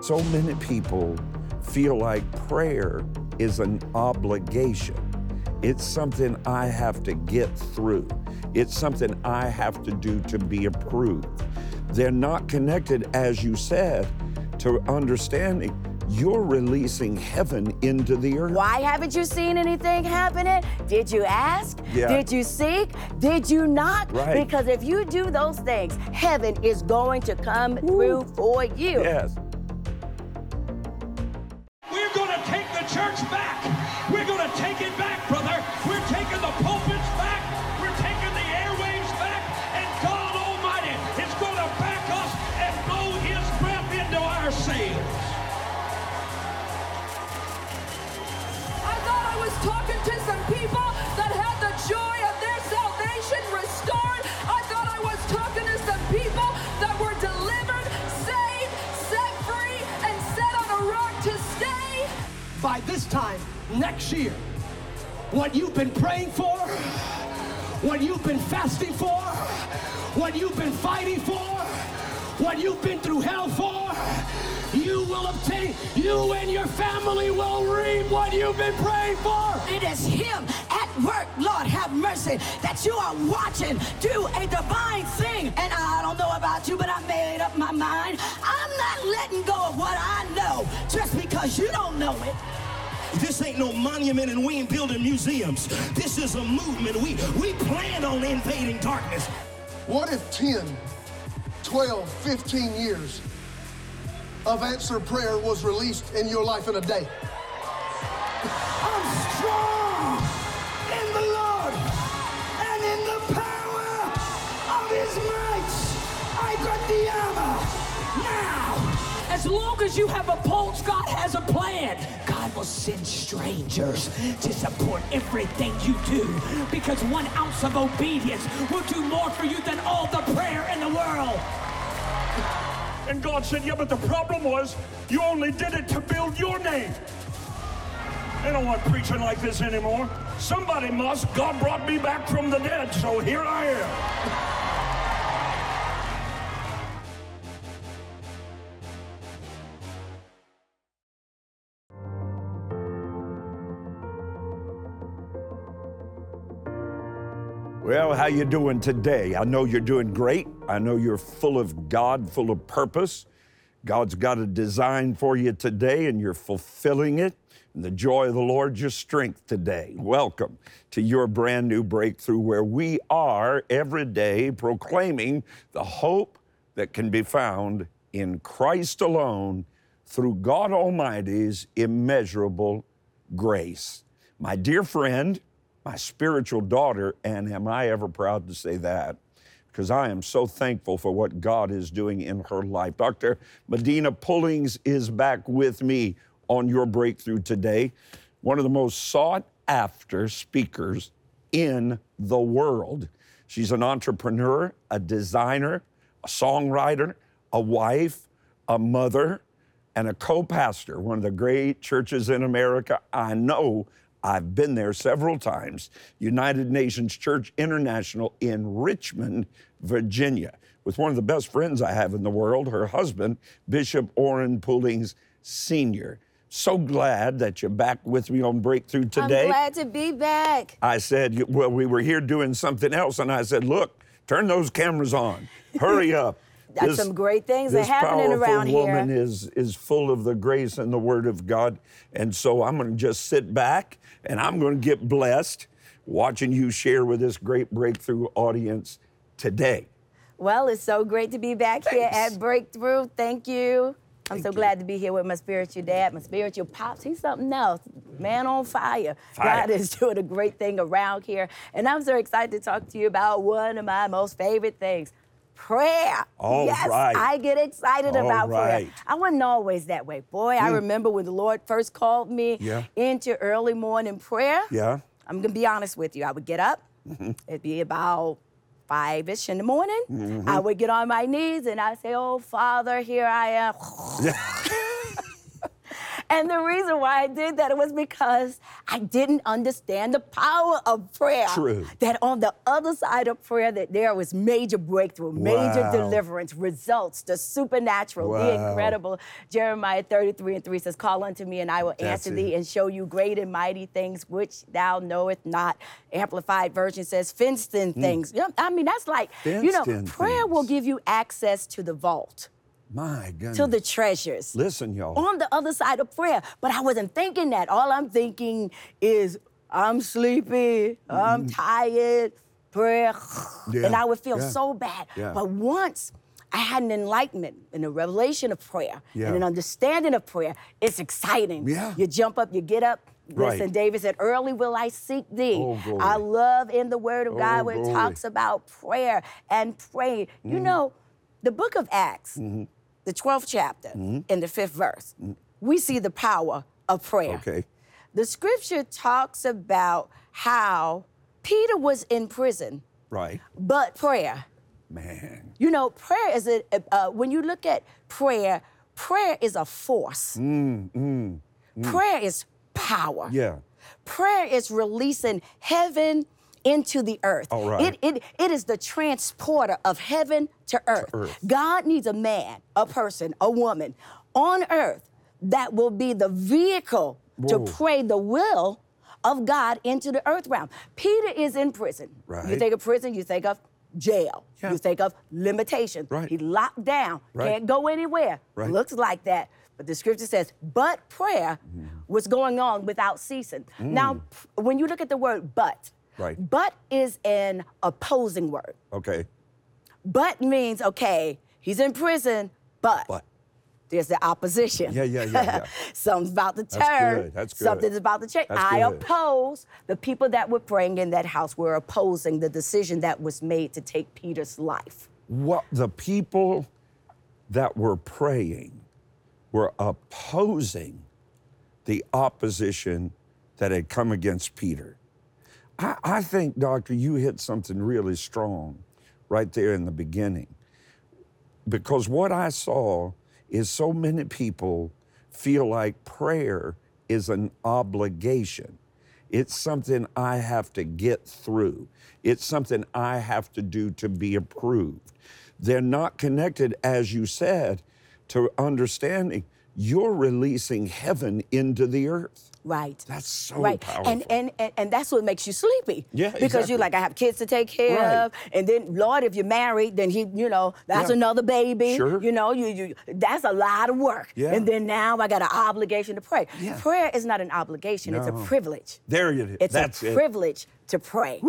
So many people feel like prayer is an obligation. It's something I have to get through. It's something I have to do to be approved. They're not connected, as you said, to understanding you're releasing heaven into the earth. Why haven't you seen anything happening? Did you ask? Yeah. Did you seek? Did you not? Right. Because if you do those things, heaven is going to come through for you. Yes. Next year, what you've been praying for, what you've been fasting for, what you've been fighting for, what you've been through hell for, you will obtain, you and your family will reap what you've been praying for. It is Him at work, Lord have mercy, that you are watching do a divine thing. And I don't know about you, but I made up my mind. I'm not letting go of what I know just because you don't know it. This ain't no monument and we ain't building museums. This is a movement. We we plan on invading darkness. What if 10, 12, 15 years of answered prayer was released in your life in a day? I'm strong As long as you have a pulse, God has a plan. God will send strangers to support everything you do because one ounce of obedience will do more for you than all the prayer in the world. And God said, Yeah, but the problem was you only did it to build your name. I don't want preaching like this anymore. Somebody must. God brought me back from the dead, so here I am. Well, how you doing today? I know you're doing great. I know you're full of God, full of purpose. God's got a design for you today and you're fulfilling it. And the joy of the Lord your strength today. Welcome to your brand new breakthrough where we are every day proclaiming the hope that can be found in Christ alone through God Almighty's immeasurable grace. My dear friend, my spiritual daughter, and am I ever proud to say that? Because I am so thankful for what God is doing in her life. Dr. Medina Pullings is back with me on your breakthrough today. One of the most sought after speakers in the world. She's an entrepreneur, a designer, a songwriter, a wife, a mother, and a co pastor, one of the great churches in America. I know I've been there several times, United Nations Church International in Richmond, Virginia, with one of the best friends I have in the world, her husband, Bishop Orrin Pullings Sr. So glad that you're back with me on Breakthrough today. I'm glad to be back. I said, well, we were here doing something else, and I said, look, turn those cameras on. Hurry up. That's some great things are happening powerful around here. This woman is is full of the grace and the Word of God, and so I'm going to just sit back and I'm going to get blessed watching you share with this great breakthrough audience today. Well, it's so great to be back here at Breakthrough. Thank you. I'm so you. glad to be here with my spiritual dad, my spiritual pops. He's something else. Man on fire. Fire. God is doing a great thing around here. And I'm so excited to talk to you about one of my most favorite things. Prayer. All yes, right. I get excited All about right. prayer. I wasn't always that way. Boy, I mm. remember when the Lord first called me Yeah. into early morning prayer. Yeah. I'm gonna be honest with you. I would get up. Mm-hmm. It'd be about five-ish in the morning. Mm-hmm. I would get on my knees and I'd say, "Oh Father, here I am." and the reason why I did that was because I didn't understand the power of prayer. True. That on the other side of prayer, that there was major breakthrough, major deliverance, results, the supernatural, the Wow. incredible. Jeremiah 33 and 3 says, Call unto me, and I will That's answer thee and show you great and mighty things which thou knowest not. Amplified version says, fenced in hmm. things. Yeah, I mean, that's like, you know. Fenced prayer will give you access to the vault, My goodness. to the treasures Listen, y'all. on the other side of prayer. But I wasn't thinking that. All I'm thinking is, I'm sleepy, I'm tired, prayer. Mm-hmm. Yeah, And I would feel yeah, so bad. yeah. But once I had an enlightenment and a revelation of prayer and an understanding of prayer, it's exciting. Yeah. You jump up, you get up. Right. Listen, David said, Early will I seek thee. Oh, glory. I love in the word of God Oh, where it talks about prayer and praying. Mm-hmm. You know, the book of Acts, the 12th chapter, in the fifth verse, we see the power of prayer. Mm-hmm. Okay. The scripture talks about how Peter was in prison, Right. but prayer. Man. You know, prayer is a, uh, when you look at prayer, prayer is a force. Prayer is power. Mm, Yeah. Prayer is releasing heaven into the earth. All right. It, it, it is the transporter of heaven to earth. earth. God needs a man, a person, a woman on earth that will be the vehicle to pray the will of God into the earth realm. Peter is in prison. You think of prison, you think of jail. Yeah. You think of limitation. Right. He locked down, Right. can't go anywhere. Right. Looks like that. But the scripture says, but prayer Mm-hmm. was going on without ceasing. Now, p- when you look at the word but, Mm. Right. but is an opposing word. Okay. But means, okay, he's in prison, but, But. there's the opposition. Yeah, yeah, yeah, yeah. Something's about to That's turn. good, that's good. Something's about to change. That's I good. oppose the people that were praying in that house were opposing the decision that was made to take Peter's life. What the people that were praying were opposing the opposition that had come against Peter. I, I think, Doctor, you hit something really strong right there in the beginning. Because what I saw is so many people feel like prayer is an obligation. It's something I have to get through. It's something I have to do to be approved. They're not connected, as you said, to understanding you're releasing heaven into the earth. Right. That's so right. powerful. And, and and and that's what makes you sleepy. Yeah, Because exactly. you're like, I have kids to take care Right. of, and then Lord, if you're married, then he, you know, that's Yeah. another baby. Sure. You know, you you that's a lot of work. Yeah. And then now I got an obligation to pray. Yeah. Prayer is not an obligation; it's a privilege. There it is. It's That's a it. privilege to pray.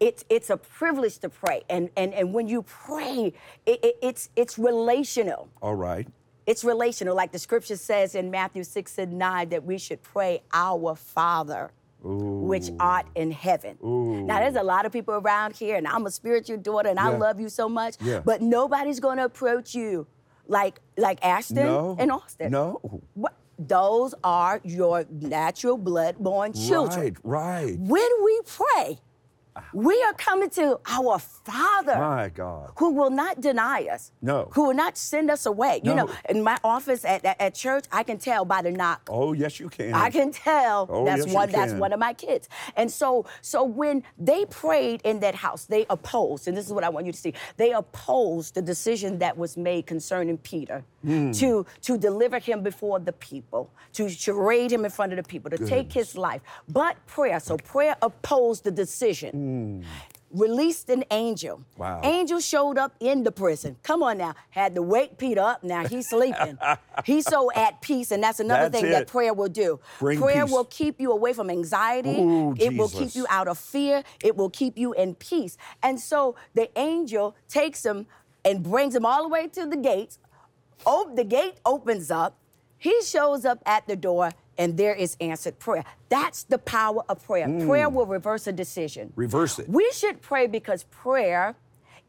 It's it's a privilege to pray, and and and when you pray, it, it, it's it's relational. All right. It's relational, like the scripture says in Matthew 6 and 9 that we should pray, Our Father, which art in heaven. Now, there's a lot of people around here, and I'm a spiritual daughter, and I love you so much, Yeah. but nobody's gonna approach you like, like Ashton No. and Austin. No. What? Those are your natural blood-born children. Right, right. When we pray, we are coming to our Father My God. who will not deny us. No. Who will not send us away. You know, in my office at, at, at church, I can tell by the knock. Oh, yes, you can. I can tell Oh, that's yes, one that's one of my kids. And so so when they prayed in that house, they opposed, and this is what I want you to see. They opposed the decision that was made concerning Peter Hmm. to to deliver him before the people, to charade him in front of the people, to take his life. But prayer, so prayer opposed the decision. Released an angel. Wow. Angel showed up in the prison. Come on now. Had to wake Peter up. Now he's sleeping. he's so at peace, and that's another That's thing that prayer will do. Bring prayer peace. will keep you away from anxiety. Ooh, it will keep you out of fear. It will keep you in peace. And so the angel takes him and brings him all the way to the gates. Oh, the gate opens up. He shows up at the door, and there is answered prayer. That's the power of prayer. Mm. Prayer will reverse a decision. Reverse it. We should pray because prayer,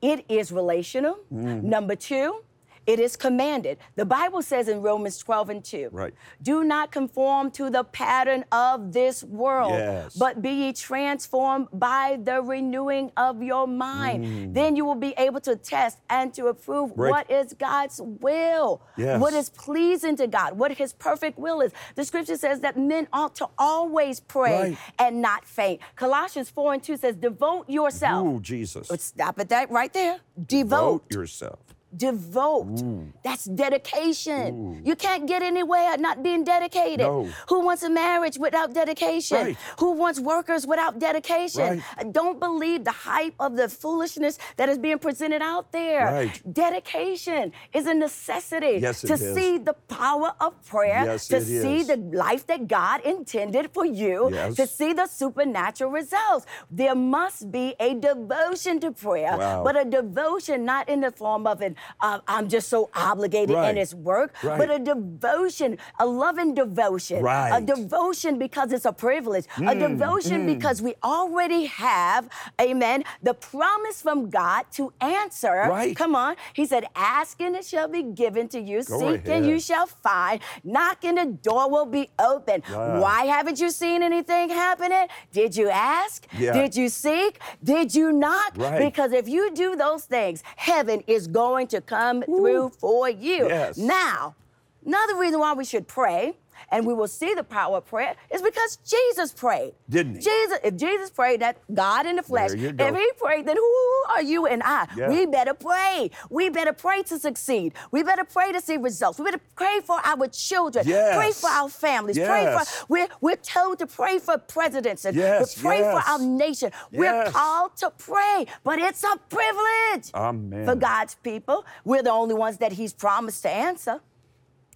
it is relational. Mm. Number two, It is commanded. The Bible says in Romans 12 and 2 Right. Do not conform to the pattern of this world, Yes. but be ye transformed by the renewing of your mind. Then you will be able to test and to approve Mm. Right. what is God's will, Yes. what is pleasing to God, what His perfect will is. The scripture says that men ought to always pray Right. and not faint. Colossians 4 and 2 says, Devote yourself. Ooh, Jesus. But Stop at that right there. Devote. Vote yourself. Devote. That's dedication. You can't get anywhere not being dedicated. No. Who wants a marriage without dedication? Right. Who wants workers without dedication? Right. Don't believe the hype of the foolishness that is being presented out there. Right. Dedication is a necessity Yes, to is. see the power of prayer, Yes, to see is. the life that God intended for you, Yes. to see the supernatural results. There must be a devotion to prayer, Wow. but a devotion not in the form of an uh, I'm just so obligated Right. and it's work, Right. but a devotion, a loving devotion, a devotion because it's a privilege, a Mm, devotion because we already have, amen, the promise from God to answer. Right. Come on. He said, Ask and it shall be given to you, Go seek and you shall find, knock and the door will be open. Wow. Why haven't you seen anything happening? Did you ask? Yeah. Did you seek? Did you knock? Right. Because if you do those things, heaven is going to come through for you. Yes. Now, another reason why we should pray, and we will see the power of prayer, is because Jesus prayed. Didn't he? Jesus, if Jesus prayed that God in the flesh, There you go. if he prayed, then who are you and I? Yeah. We better pray. We better pray to succeed. We better pray to see results. We better pray for our children. Yes. Pray for our families. Pray Yes. for we're we're told to pray for presidents and Yes, to pray yes. for our nation. We're called to pray, but it's a privilege Amen. for God's people. We're the only ones that He's promised to answer.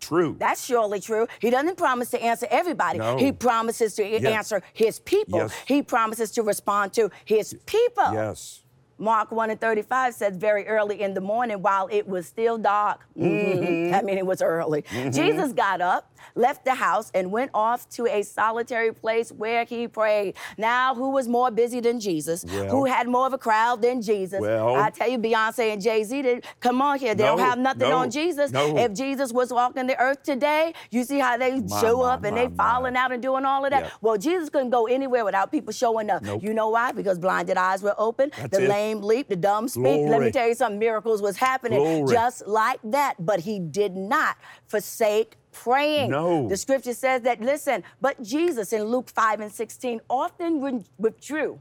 True. That's surely true. He doesn't promise to answer everybody. No. He promises to Yes. answer his people. Yes. He promises to respond to his people. yes. Mark 1 and 35 says, very early in the morning while it was still dark. Mm-hmm. I mean, it was early. Jesus got up, left the house, and went off to a solitary place where he prayed. Now, who was more busy than Jesus? Well. who had more of a crowd than Jesus? Well. I tell you, Beyonce and Jay Z, didn't come on here. They don't have nothing no, on Jesus. no. If Jesus was walking the earth today, you see how they My, show my, up and my, they falling out and doing all of that. Well, Jesus couldn't go anywhere without people showing up. Nope. You know why? Because blinded eyes were open, That's the it. lame leap, the dumb speak. Let me tell you something, miracles was happening Glory. just like that. But he did not forsake praying. No. The scripture says that, listen, but Jesus in Luke 5 and 16 often withdrew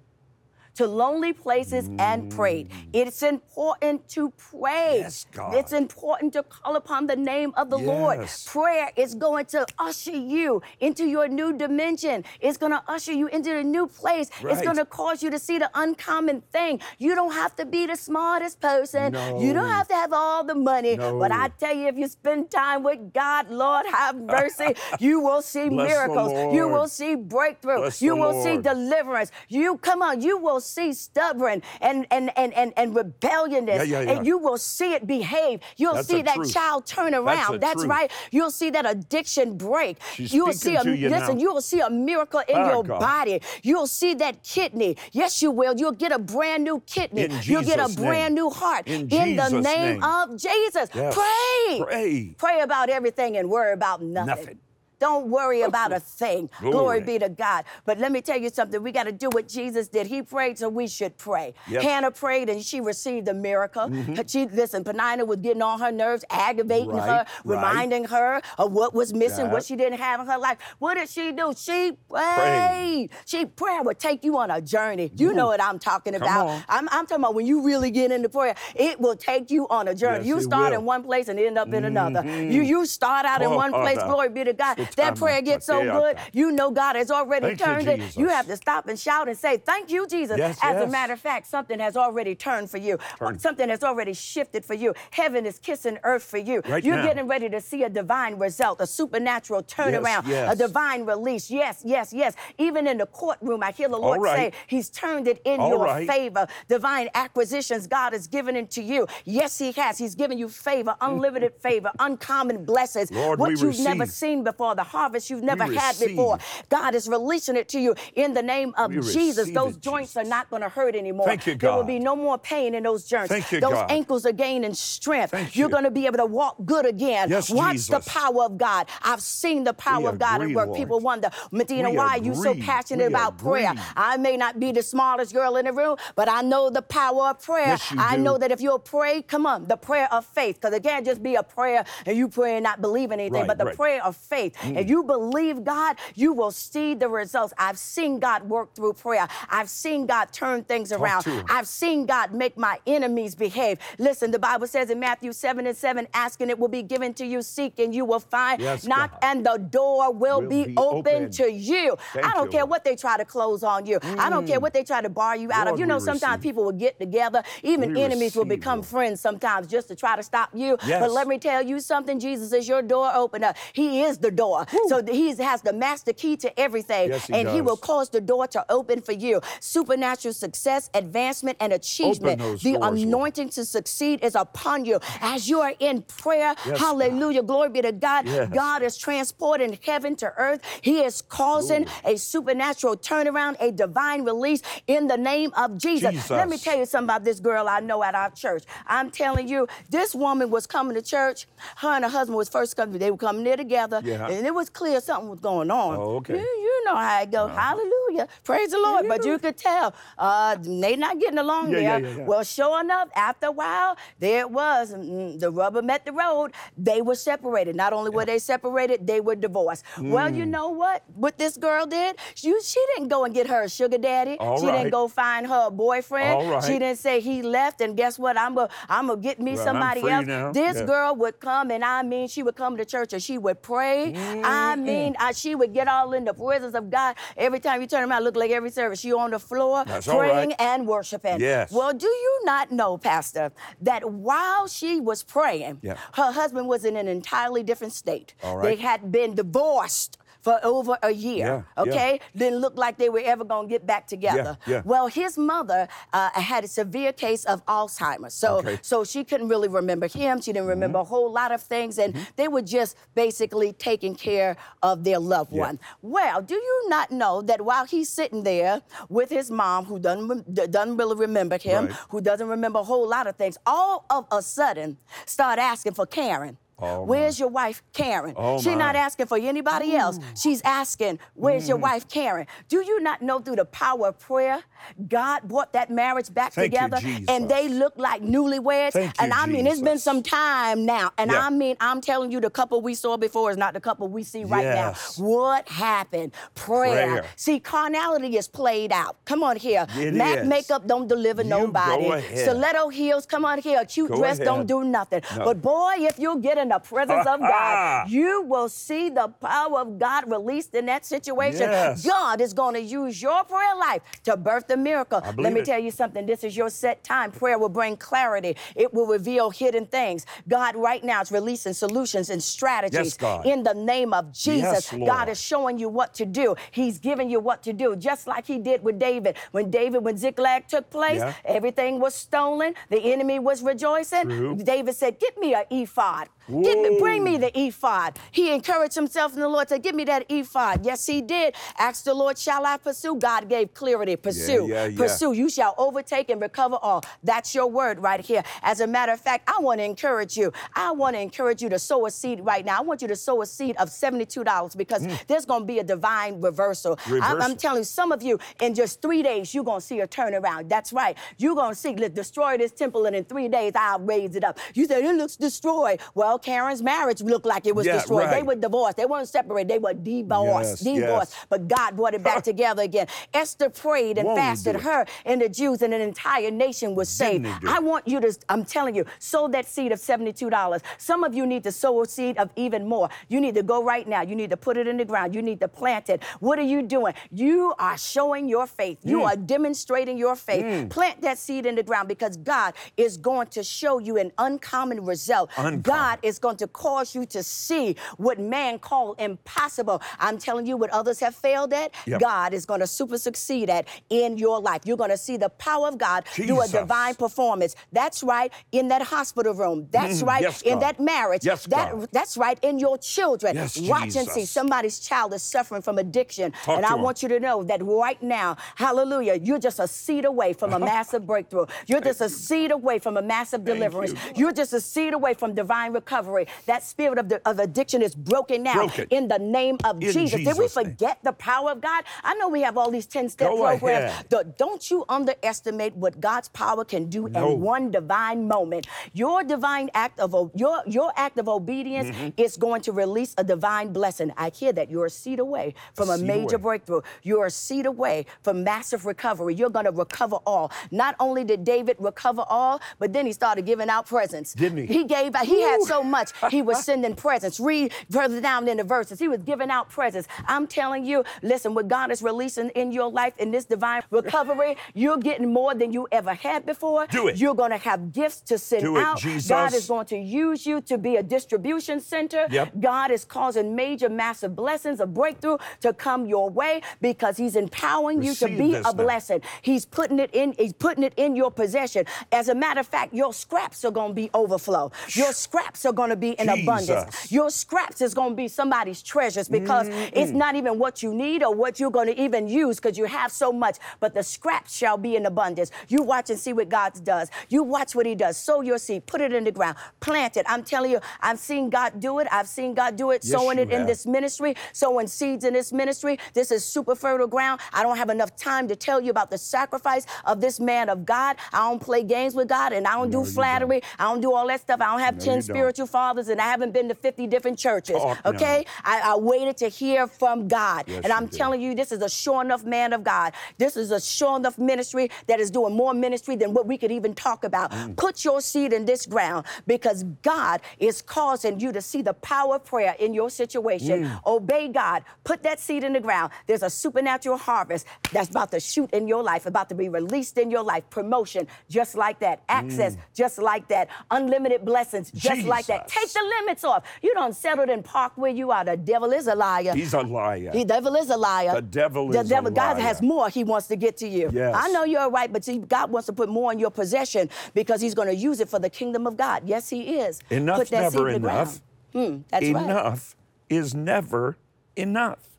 to lonely places and prayed. It's important to pray. Mm. Yes, God. It's important to call upon the name of the Lord. Yes. Prayer is going to usher you into your new dimension. It's going to usher you into a new place. Right. It's going to cause you to see the uncommon thing. You don't have to be the smartest person. No. You don't have to have all the money. No. But I tell you, if you spend time with God, Lord have mercy, you will see miracles. You will see breakthrough. Bless you will see deliverance. You come on, you will see stubborn and and and and, and rebelliousness. Yeah, yeah, yeah. And you will see it behave. You'll That's see that truth. child turn around. the That's, right. You'll see that addiction break. She's you'll see a you listen, now. you will see a miracle in Ah, your God. body. You'll see that kidney. Yes, you will. You'll get a brand new kidney. In You'll get a Jesus' brand name. new heart. In the name, name. of Jesus. Yes. Pray. Pray. Pray about everything and worry about nothing. Nothing. Don't worry about a thing. Glory. Glory. be to God. But let me tell you something. We got to do what Jesus did. He prayed, so we should pray. Yep. Hannah prayed and she received a miracle. Mm-hmm. She listen, Penina was getting on her nerves, aggravating Right, her, right. reminding her of what was missing, what she didn't have in her life. What did she do? She prayed. She prayer would take you on a journey. You know what I'm talking Come about. I'm, I'm talking about when you really get into prayer, it will take you on a journey. Yes, you start in one place and end up in another. You mm-hmm. you start out in Oh, one place, glory be to God. That prayer gets so good, you know God has already Thank you, turned it. You have to stop and shout and say, Thank you, Jesus. Yes, As a matter of fact, something has already turned for you. Turned. Something has already shifted for you. Heaven is kissing earth for you. Right You're now. getting ready to see a divine result, a supernatural turnaround, yes. a divine release. Yes, yes, yes. Even in the courtroom, I hear the Lord right. say, He's turned it in All your right. favor. Divine acquisitions God has given into you. Yes, He has. He's given you favor, unlimited favor, uncommon blessings. Lord, what you've never seen before. The harvest you've never had before. God is releasing it to you in the name of We Jesus. Those it, joints are not going to hurt anymore. Thank you, God. There will be no more pain in those joints. Thank you, those God. ankles are gaining strength. Thank You're you. going to be able to walk good again. Yes, Watch the power of God. I've seen the power We of God at agree, work. Lord. People wonder, Medina, We why are you so passionate about prayer? I may not be the smartest girl in the room, but I know the power of prayer. Yes, you I do. know that if you'll pray, come on, the prayer of faith, because it can't just be a prayer and you pray and not believe in anything, Right, but the right. prayer of faith. If mm. you believe God, you will see the results. I've seen God work through prayer. I've seen God turn things around. I've seen God make my enemies behave. Listen, the Bible says in Matthew 7 and 7, asking it will be given to you, seek and you will find, Yes, knock God. and the door will, Will be, be open, open. to you. Thank I don't you, care what they try to close on you. I don't care mm. what they try to bar you out of. You know, sometimes receive. people will get together, even We enemies will become Lord. friends sometimes just to try to stop you. But let me tell you something Jesus is your door opener. He is the door. So he has the master key to everything. Yes, he and he will cause the door to open for you. Supernatural success, advancement, and achievement. the doors, Lord. anointing to succeed is upon you. As you are in prayer, Yes, hallelujah, glory be to God. Yes. God is transporting heaven to earth. He is causing a supernatural turnaround, a divine release in the name of Jesus. Let me tell you something about this girl I know at our church. I'm telling you, this woman was coming to church. Her and her husband was first coming. They were coming there together, Yeah. and it was clear something was going on. Oh, okay. You, you know how it goes. Hallelujah, praise the Lord. But you could tell uh, they not getting along Yeah, there. yeah, yeah, yeah. Well, sure enough, after a while, there it was. Mm, The rubber met the road. They were separated. Not only were they separated, they were divorced. Well, Mm. you know what? What this girl did? She, she didn't go and get her sugar daddy. All she right. didn't go find her boyfriend. All right. She didn't say he left, and guess what? I'm gonna I'm gonna get me Right, I'm somebody free else. now. This Yeah. girl would come, and I mean, she would come to church and she would pray. Mm, I mm-hmm. mean, I, she would get all in the presence of God. Every time you turn around, look like every service. She on the floor That's all right. praying and worshiping. Yes. Well, do you not know, Pastor, that while she was praying, Yeah. her husband was in an entirely different state. All They had been divorced for over a year. Yeah, yeah. okay? Didn't look like they were ever gonna get back together. yeah. Well, his mother uh, had a severe case of Alzheimer's. So Okay. Mm-hmm. so she couldn't really remember him. She didn't remember a whole lot of things. And they were just basically taking care of their loved Yeah. one. Well, do you not know that while he's sitting there with his mom, who doesn't, doesn't really remember him, Right. who doesn't remember a whole lot of things, all of a sudden start asking for Karen. Oh, Where's your wife, Karen? Oh, She's not asking for anybody else. She's asking, Where's Mm. your wife, Karen? Do you not know through the power of prayer, God brought that marriage back Thank you, together and they look like newlyweds? Thank and you, I mean, it's been some time now. And Yeah. I mean, I'm telling you, the couple we saw before is not the couple we see right Yes. now. What happened? Prayer. Prayer. See, carnality is played out. Come on here. It Mac is. makeup don't deliver You nobody. go ahead. Stiletto heels, come on here. A cute Go dress don't do nothing. No. But boy, if you get in the presence of God, you will see the power of God released in that situation. Yes. God is going to use your prayer life to birth the miracle. Let me it. tell you something. This is your set time. Prayer will bring clarity. It will reveal hidden things. God right now is releasing solutions and strategies Yes, in the name of Jesus. Yes, God is showing you what to do. He's giving you what to do, just like he did with David. When David, when Ziklag took place, Yeah. everything was stolen. The enemy was rejoicing. True. David said, "Get me an ephod. Get me, bring me the ephod." He encouraged himself in the Lord. Said, "Give me that ephod." Yes, he did. Asked the Lord, "Shall I pursue?" God gave clarity. Pursue, yeah, yeah. pursue. You shall overtake and recover all. That's your word right here. As a matter of fact, I want to encourage you. I want to encourage you to sow a seed right now. I want you to sow a seed of seventy-two dollars because mm. there's going to be a divine reversal. I'm- I'm, telling you, some of you in just three days you're going to see a turnaround. That's right. You're going to see, destroy this temple, and in three days I'll raise it up. You said it looks destroyed. Well, Karen's marriage looked like it was Yeah, destroyed. They were divorced. They weren't separated. They were divorced. Yes, divorced. yes. But God brought it back together again. Esther prayed and Won't fasted. Her and the Jews and an entire nation was saved. Didn't he do I want you to, I'm telling you, sow that seed of $72. Some of you need to sow a seed of even more. You need to go right now. You need to put it in the ground. You need to plant it. What are you doing? You are showing your faith. Mm. You are demonstrating your faith. Plant that seed in the ground because God is going to show you an uncommon result. Uncommon. God is is going to cause you to see what man called impossible. I'm telling you, what others have failed at, Yep. God is going to super succeed at in your life. You're going to see the power of God do a divine performance. That's right, in that hospital room. That's Mm, right, yes, in that marriage. Yes, that, God. That's right, in your children. Yes, Watch and see somebody's child is suffering from addiction. Talk and I 'em. want you to know that right now, hallelujah, you're just a seed away from a massive breakthrough. You're just a seed away from a massive deliverance. you, You're just a seed away from divine recovery. That spirit of, the, of addiction is broken now Broken. in the name of In Jesus. Did we Jesus' forget the power of God? I know we have all these 10 step Go programs. The- don't you underestimate what God's power can do No. in one divine moment. Your divine act of your your act of obedience Mm-hmm. is going to release a divine blessing. I hear that you're a seed away from a, seed major away. breakthrough. You're a seed away from massive recovery. You're going to recover all. Not only did David recover all, but then he started giving out presents. Didn't he? He gave he had so much. He was sending presents. Read further down in the verses. He was giving out presents. I'm telling you, listen, what God is releasing in your life in this divine recovery, you're getting more than you ever had before. Do it. You're going to have gifts to send Do it, out. Jesus. God is going to use you to be a distribution center. Yep. God is causing major, massive blessings, a breakthrough to come your way because He's empowering you to be a now. blessing. He's putting it in. He's putting it in your possession. As a matter of fact, your scraps are going to be overflow. Your scraps are going to be in abundance. Your scraps is going to be somebody's treasures because it's not even what you need or what you're going to even use because you have so much. But the scraps shall be in abundance. You watch and see what God does. You watch what He does. Sow your seed, put it in the ground, plant it. I'm telling you, I've seen God do it. I've seen God do it, Yes, sowing it in this ministry, sowing seeds in this ministry. This is super fertile ground. I don't have enough time to tell you about the sacrifice of this man of God. I don't play games with God and I don't No, do flattery. I don't do all that stuff. I don't have No, 10 spiritual fathers and I haven't been to 50 different churches. Okay? I, I waited to hear from God. Yes, and I'm did. telling you, this is a sure enough man of God. This is a sure enough ministry that is doing more ministry than what we could even talk about. Mm. Put your seed in this ground because God is causing you to see the power of prayer in your situation. Mm. Obey God. Put that seed in the ground. There's a supernatural harvest that's about to shoot in your life, about to be released in your life. Promotion, just like that. Access, just like that. Unlimited blessings, just like that. Mm. Take the limits off. You don't settled and park where you are. The devil is a liar. He's a liar. The devil is a liar. The devil the is a devil, God liar. has more he wants to get to you. Yes. I know you're right, but see, God wants to put more in your possession because he's going to use it for the kingdom of God. Yes, he is. Enough's put that never in enough. Hmm, that's right. enough is never enough.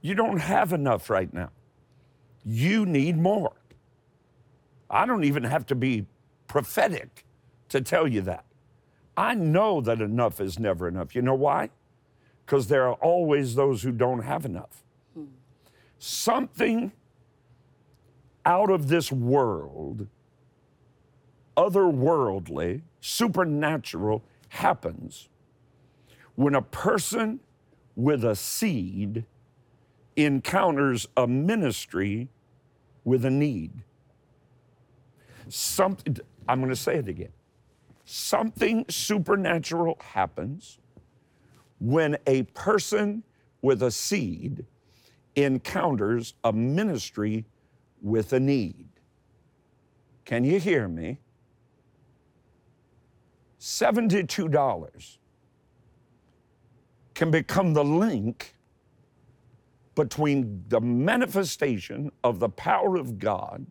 You don't have enough right now. You need more. I don't even have to be prophetic to tell you that. I know that enough is never enough. You know why? Because there are always those who don't have enough. Something out of this world, otherworldly, supernatural happens when a person with a seed encounters a ministry with a need. Something, I'm going to say it again. Something supernatural happens when a person with a seed encounters a ministry with a need. Can you hear me? $72 can become the link between the manifestation of the power of God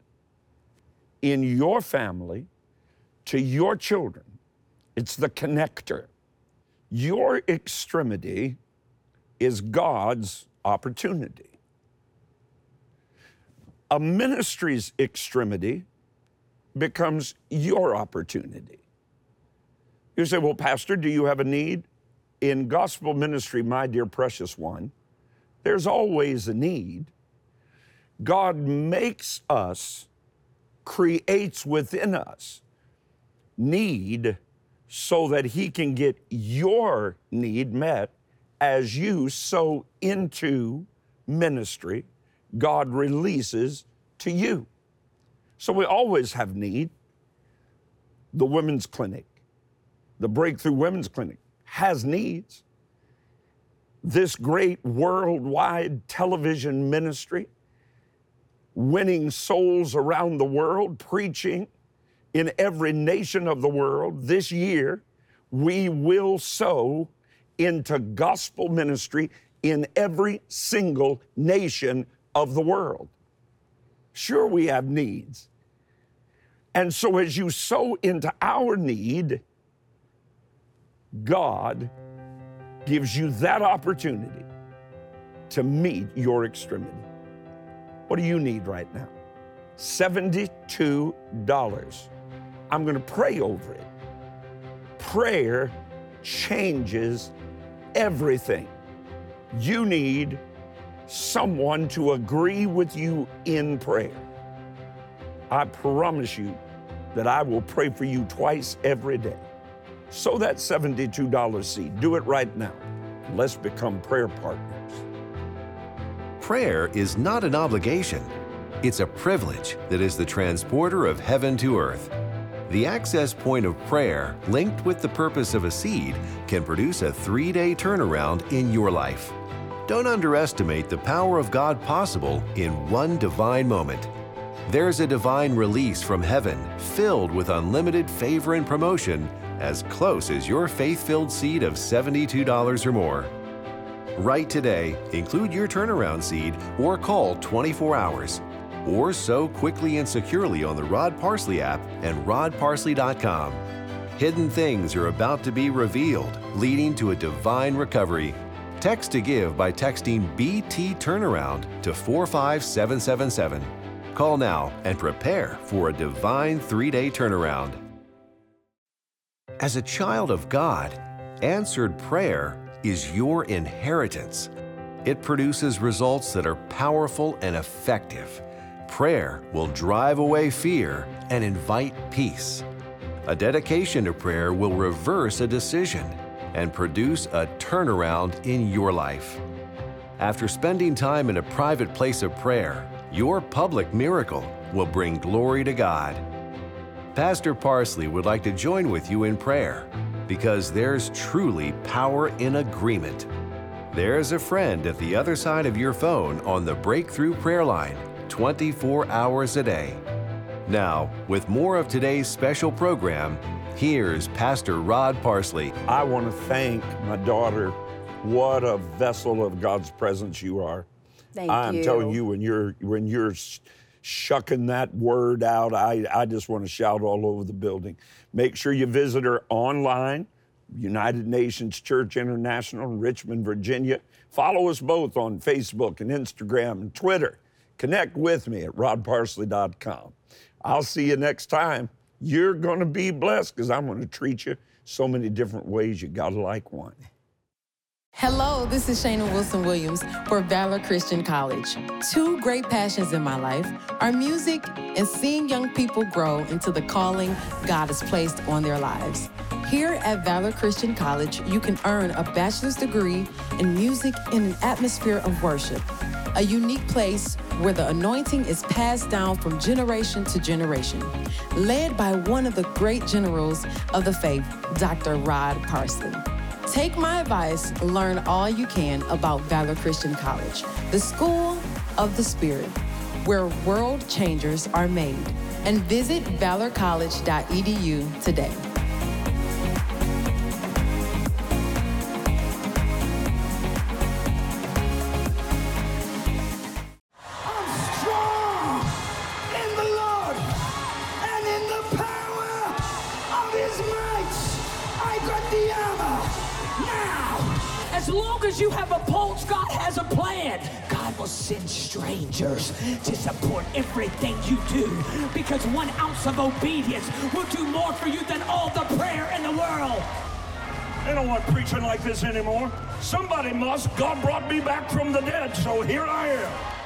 in your family to your children. It's the connector. Your extremity is God's opportunity. A ministry's extremity becomes your opportunity. You say, Well, Pastor, do you have a need? In gospel ministry, my dear precious one, there's always a need. God makes us, creates within us need so that He can get your need met as you sow into ministry, God releases to you. So we always have need. The women's clinic, the Breakthrough Women's Clinic has needs. This great worldwide television ministry, winning souls around the world, preaching in every nation of the world this year we will sow into gospel ministry in every single nation of the world. Sure, we have needs. And so, as you sow into our need, God gives you that opportunity to meet your extremity. What do you need right now? $72. I'm going to pray over it. Prayer changes everything. You need someone to agree with you in prayer. I promise you that I will pray for you twice every day. So that $72 seed. Do it right now. Let's become prayer partners. Prayer is not an obligation, it's a privilege that is the transporter of heaven to earth. The access point of prayer, linked with the purpose of a seed, can produce a three day turnaround in your life. Don't underestimate the power of God possible in one divine moment. There's a divine release from heaven filled with unlimited favor and promotion as close as your faith filled seed of $72 or more. Write today, include your turnaround seed, or call 24 hours. Or sow quickly and securely on the Rod Parsley app and rodparsley.com. Hidden things are about to be revealed, leading to a divine recovery. Text to give by texting BT Turnaround to 45777. Call now and prepare for a divine three day turnaround. As a child of God, answered prayer is your inheritance. It produces results that are powerful and effective. Prayer will drive away fear and invite peace. A dedication to prayer will reverse a decision and produce a turnaround in your life. After spending time in a private place of prayer, your public miracle will bring glory to God. Pastor Parsley would like to join with you in prayer because there's truly power in agreement. There's a friend at the other side of your phone on the Breakthrough Prayer Line 24 hours a day. Now, with more of today's special program, here's Pastor Rod Parsley. I want to thank my daughter. What a vessel of God's presence you are. Thank you. I'm you. telling you, when you're when you're shucking that word out, I, I just want to shout all over the building. Make sure you visit her online, United Nations Church International in Richmond, Virginia. Follow us both on Facebook and Instagram and Twitter. Connect with me at rodparsley.com. I'll see you next time. You're going to be blessed because I'm going to treat you so many different ways. You got to like one. Hello, this is Shayna Wilson Williams for Valor Christian College. Two great passions in my life are music and seeing young people grow into the calling God has placed on their lives. Here at Valor Christian College, you can earn a bachelor's degree in music in an atmosphere of worship, a unique place where the anointing is passed down from generation to generation, led by one of the great generals of the faith, Dr. Rod Parsley. Take my advice, learn all you can about Valor Christian College, the school of the Spirit, where world changers are made. And visit valorcollege.edu today. To support everything you do because one ounce of obedience will do more for you than all the prayer in the world. I don't want preaching like this anymore. Somebody must. God brought me back from the dead, so here I am.